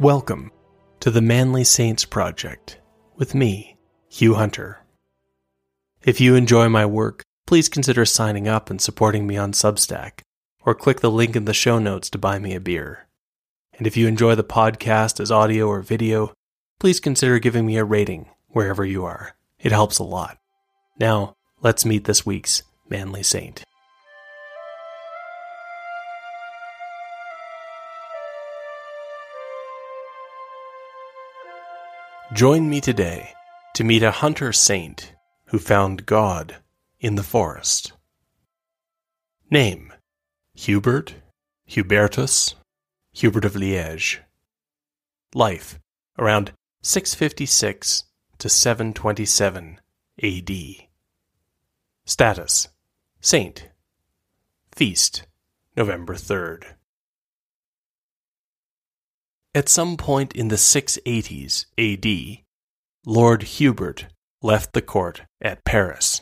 Welcome to the Manly Saints Project with me, Hugh Hunter. If you enjoy my work, please consider signing up and supporting me on Substack, or click the link in the show notes to buy me a beer. And if you enjoy the podcast as audio or video, please consider giving me a rating wherever you are. It helps a lot. Now, let's meet this week's Manly Saint. Join me today to meet a hunter saint who found God in the forest. Name Hubert, Hubertus, Hubert of Liège. Life around 656 to 727 AD. Status Saint. Feast November 3rd. At some point in the 680s AD, Lord Hubert left the court at Paris.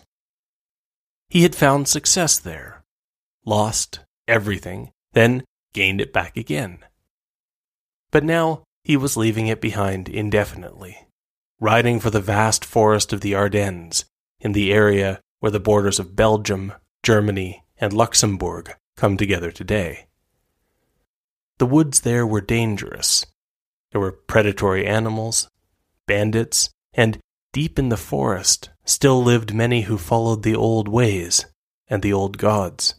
He had found success there, lost everything, then gained it back again. But now he was leaving it behind indefinitely, riding for the vast forest of the Ardennes in the area where the borders of Belgium, Germany, and Luxembourg come together today. The woods there were dangerous. There were predatory animals, bandits, and deep in the forest still lived many who followed the old ways and the old gods.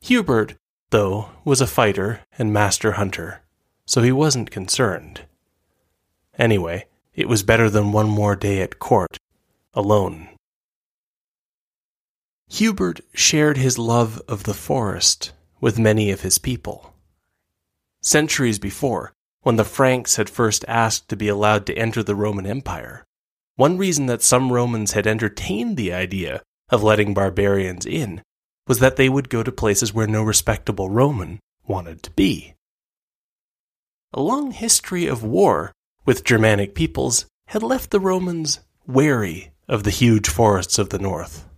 Hubert, though, was a fighter and master hunter, so he wasn't concerned. Anyway, it was better than one more day at court, alone. Hubert shared his love of the forest with many of his people. Centuries before, when the Franks had first asked to be allowed to enter the Roman Empire, one reason that some Romans had entertained the idea of letting barbarians in was that they would go to places where no respectable Roman wanted to be. A long history of war with Germanic peoples had left the Romans wary of the huge forests of the north.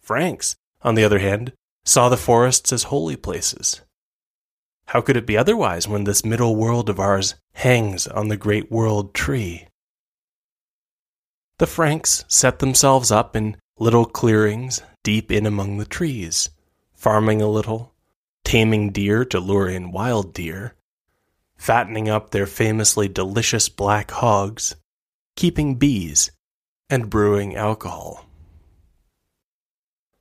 Franks, on the other hand, saw the forests as holy places how could it be otherwise when this middle world of ours hangs on the great world tree? The Franks set themselves up in little clearings deep in among the trees, farming a little, taming deer to lure in wild deer, fattening up their famously delicious black hogs, keeping bees, and brewing alcohol.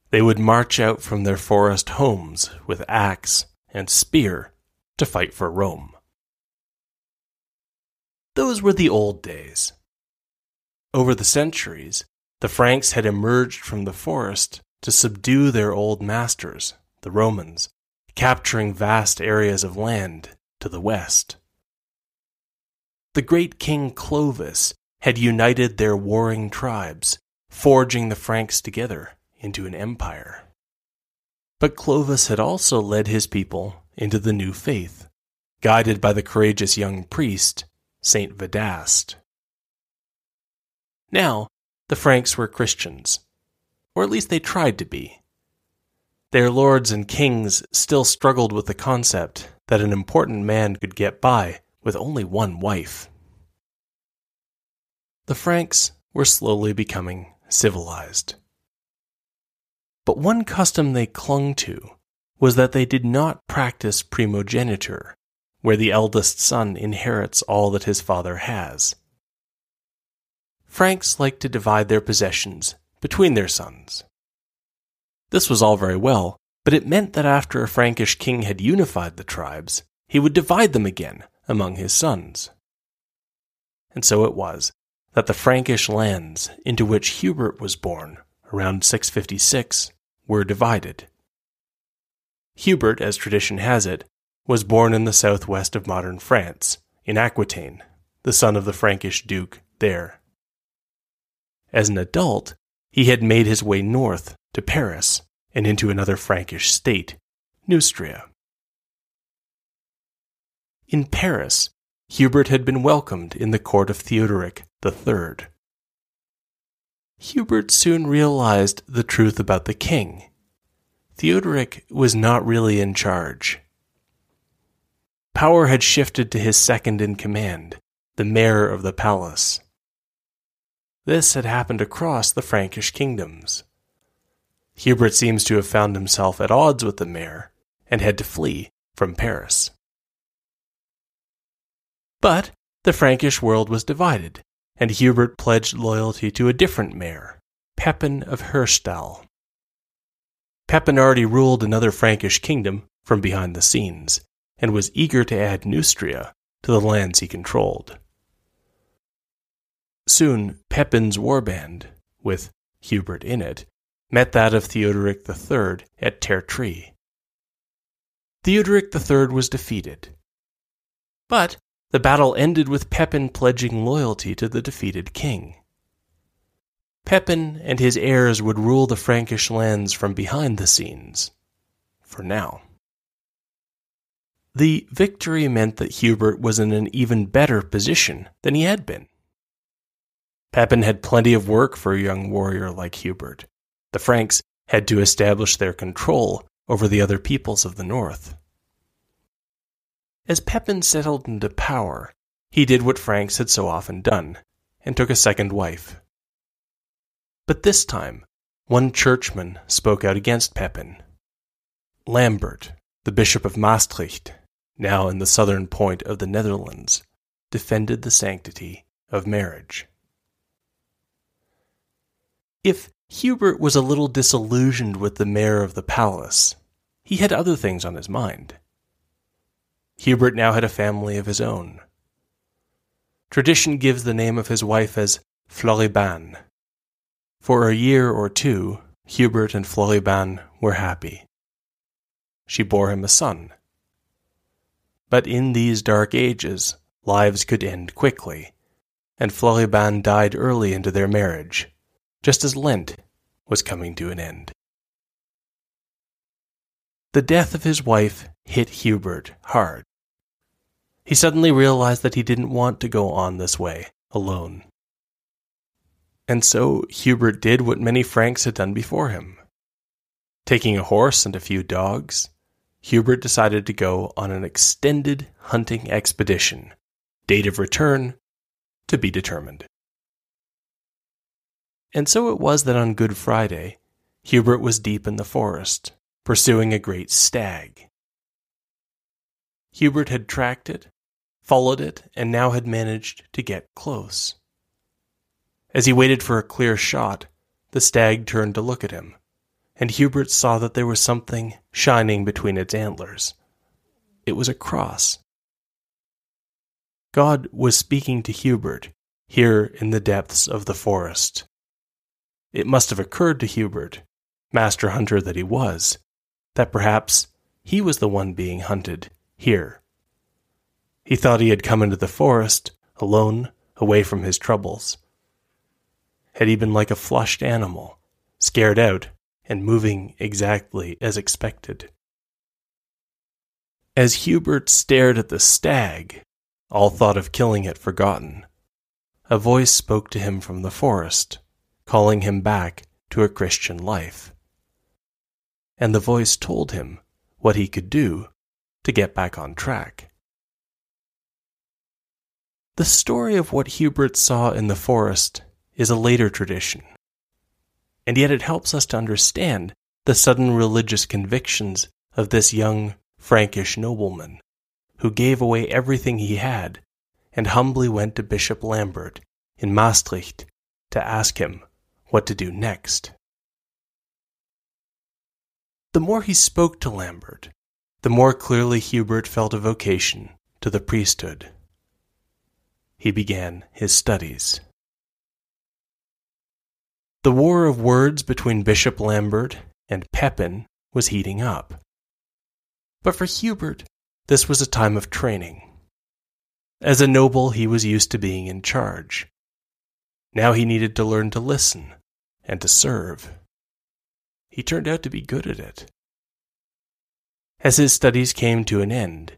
They would march out from their forest homes with axe and spear to fight for Rome. Those were the old days. Over the centuries, the Franks had emerged from the forest to subdue their old masters, the Romans, capturing vast areas of land to the west. The great king Clovis had united their warring tribes, forging the Franks together into an empire. But Clovis had also led his people into the new faith, guided by the courageous young priest, Saint Vedast. Now, the Franks were Christians, or at least they tried to be. Their lords and kings still struggled with the concept that an important man could get by with only one wife. The Franks were slowly becoming civilized. But one custom they clung to was that they did not practice primogeniture, where the eldest son inherits all that his father has. Franks liked to divide their possessions between their sons. This was all very well, but it meant that after a Frankish king had unified the tribes, he would divide them again among his sons. And so it was that the Frankish lands into which Hubert was born around 656 were divided. Hubert, as tradition has it, was born in the southwest of modern France, in Aquitaine, the son of the Frankish duke there. As an adult, he had made his way north to Paris and into another Frankish state, Neustria. In Paris, Hubert had been welcomed in the court of Theodoric III. Hubert soon realized the truth about the king Theodoric was not really in charge. power had shifted to his second in command, the mayor of the palace. This had happened across the Frankish kingdoms. Hubert seems to have found himself at odds with the mayor and had to flee from Paris. But the Frankish world was divided, and Hubert pledged loyalty to a different mayor, Pepin of Herstal. Pepin already ruled another Frankish kingdom from behind the scenes, and was eager to add Neustria to the lands he controlled. Soon, Pepin's warband, with Hubert in it, met that of Theodoric III at Tertry. Theodoric III was defeated. But the battle ended with Pepin pledging loyalty to the defeated king. Pepin and his heirs would rule the Frankish lands from behind the scenes, for now. The victory meant that Hubert was in an even better position than he had been. Pepin had plenty of work for a young warrior like Hubert. The Franks had to establish their control over the other peoples of the north. As Pepin settled into power, he did what Franks had so often done, and took a second wife. But this time, one churchman spoke out against Pepin. Lambert, the Bishop of Maastricht, now in the southern point of the Netherlands, defended the sanctity of marriage. If Hubert was a little disillusioned with the mayor of the palace, he had other things on his mind. Hubert now had a family of his own. Tradition gives the name of his wife as Floribane, for a year or two, Hubert and Floribane were happy. She bore him a son. But in these dark ages, lives could end quickly, and Floribane died early into their marriage, just as Lent was coming to an end. The death of his wife hit Hubert hard. He suddenly realized that he didn't want to go on this way, alone. And so Hubert did what many Franks had done before him. Taking a horse and a few dogs, Hubert decided to go on an extended hunting expedition, date of return to be determined. And so it was that on Good Friday, Hubert was deep in the forest, pursuing a great stag. Hubert had tracked it, followed it, and now had managed to get close. As he waited for a clear shot, the stag turned to look at him, and Hubert saw that there was something shining between its antlers. It was a cross. God was speaking to Hubert here in the depths of the forest. It must have occurred to Hubert, master hunter that he was, that perhaps he was the one being hunted here. He thought he had come into the forest, alone, away from his troubles had he been like a flushed animal, scared out and moving exactly as expected. As Hubert stared at the stag, all thought of killing it forgotten, a voice spoke to him from the forest, calling him back to a Christian life. And the voice told him what he could do to get back on track. The story of what Hubert saw in the forest is a later tradition. And yet it helps us to understand the sudden religious convictions of this young Frankish nobleman, who gave away everything he had and humbly went to Bishop Lambert in Maastricht to ask him what to do next. The more he spoke to Lambert, the more clearly Hubert felt a vocation to the priesthood. He began his studies. The war of words between Bishop Lambert and Pepin was heating up. But for Hubert, this was a time of training. As a noble, he was used to being in charge. Now he needed to learn to listen and to serve. He turned out to be good at it. As his studies came to an end,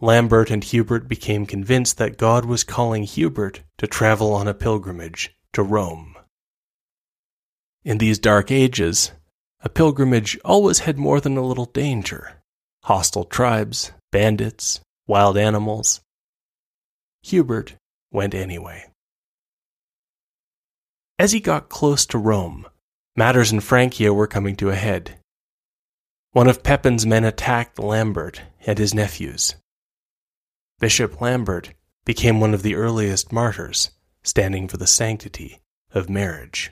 Lambert and Hubert became convinced that God was calling Hubert to travel on a pilgrimage to Rome. In these dark ages, a pilgrimage always had more than a little danger hostile tribes, bandits, wild animals. Hubert went anyway. As he got close to Rome, matters in Francia were coming to a head. One of Pepin's men attacked Lambert and his nephews. Bishop Lambert became one of the earliest martyrs, standing for the sanctity of marriage.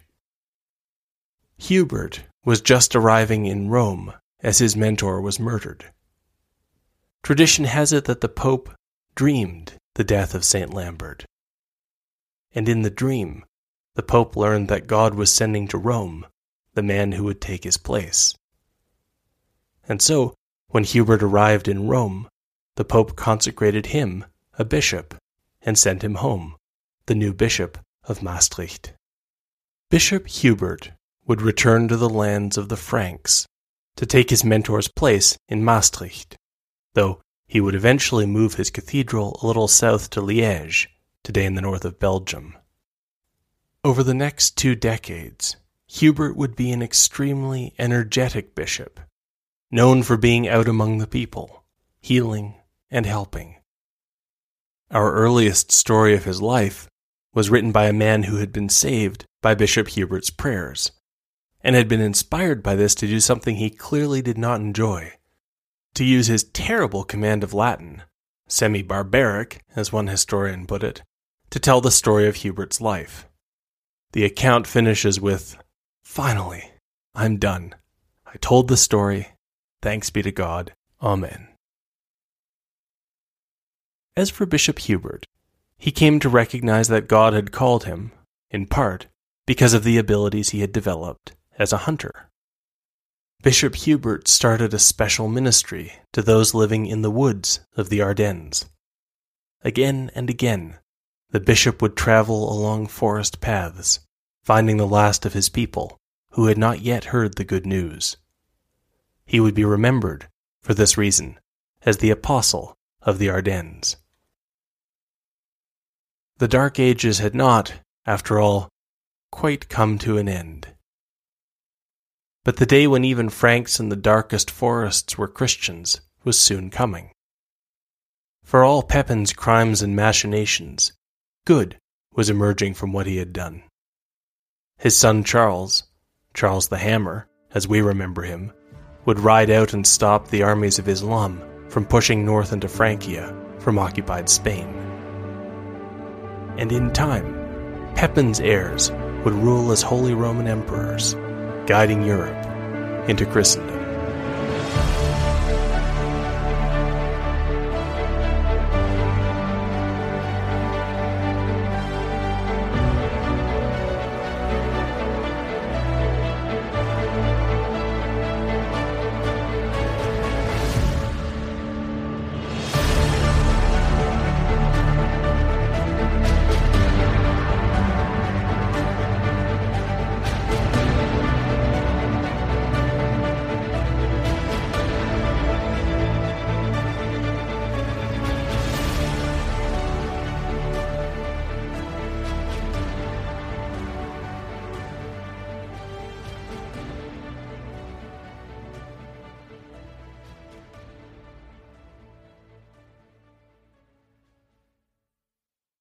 Hubert was just arriving in Rome as his mentor was murdered. Tradition has it that the Pope dreamed the death of St. Lambert. And in the dream, the Pope learned that God was sending to Rome the man who would take his place. And so, when Hubert arrived in Rome, the Pope consecrated him a bishop and sent him home, the new bishop of Maastricht. Bishop Hubert would return to the lands of the Franks to take his mentor's place in Maastricht, though he would eventually move his cathedral a little south to Liège, today in the north of Belgium. Over the next two decades, Hubert would be an extremely energetic bishop, known for being out among the people, healing and helping. Our earliest story of his life was written by a man who had been saved by Bishop Hubert's prayers, and had been inspired by this to do something he clearly did not enjoy to use his terrible command of Latin, semi barbaric, as one historian put it, to tell the story of Hubert's life. The account finishes with Finally, I'm done. I told the story. Thanks be to God. Amen. As for Bishop Hubert, he came to recognize that God had called him, in part, because of the abilities he had developed as a hunter. Bishop Hubert started a special ministry to those living in the woods of the Ardennes. Again and again, the bishop would travel along forest paths, finding the last of his people who had not yet heard the good news. He would be remembered, for this reason, as the apostle of the Ardennes. The Dark Ages had not, after all, quite come to an end. But the day when even Franks in the darkest forests were Christians was soon coming. For all Pepin's crimes and machinations, good was emerging from what he had done. His son Charles, Charles the Hammer, as we remember him, would ride out and stop the armies of Islam from pushing north into Francia from occupied Spain. And in time, Pepin's heirs would rule as Holy Roman Emperors guiding Europe into Christendom.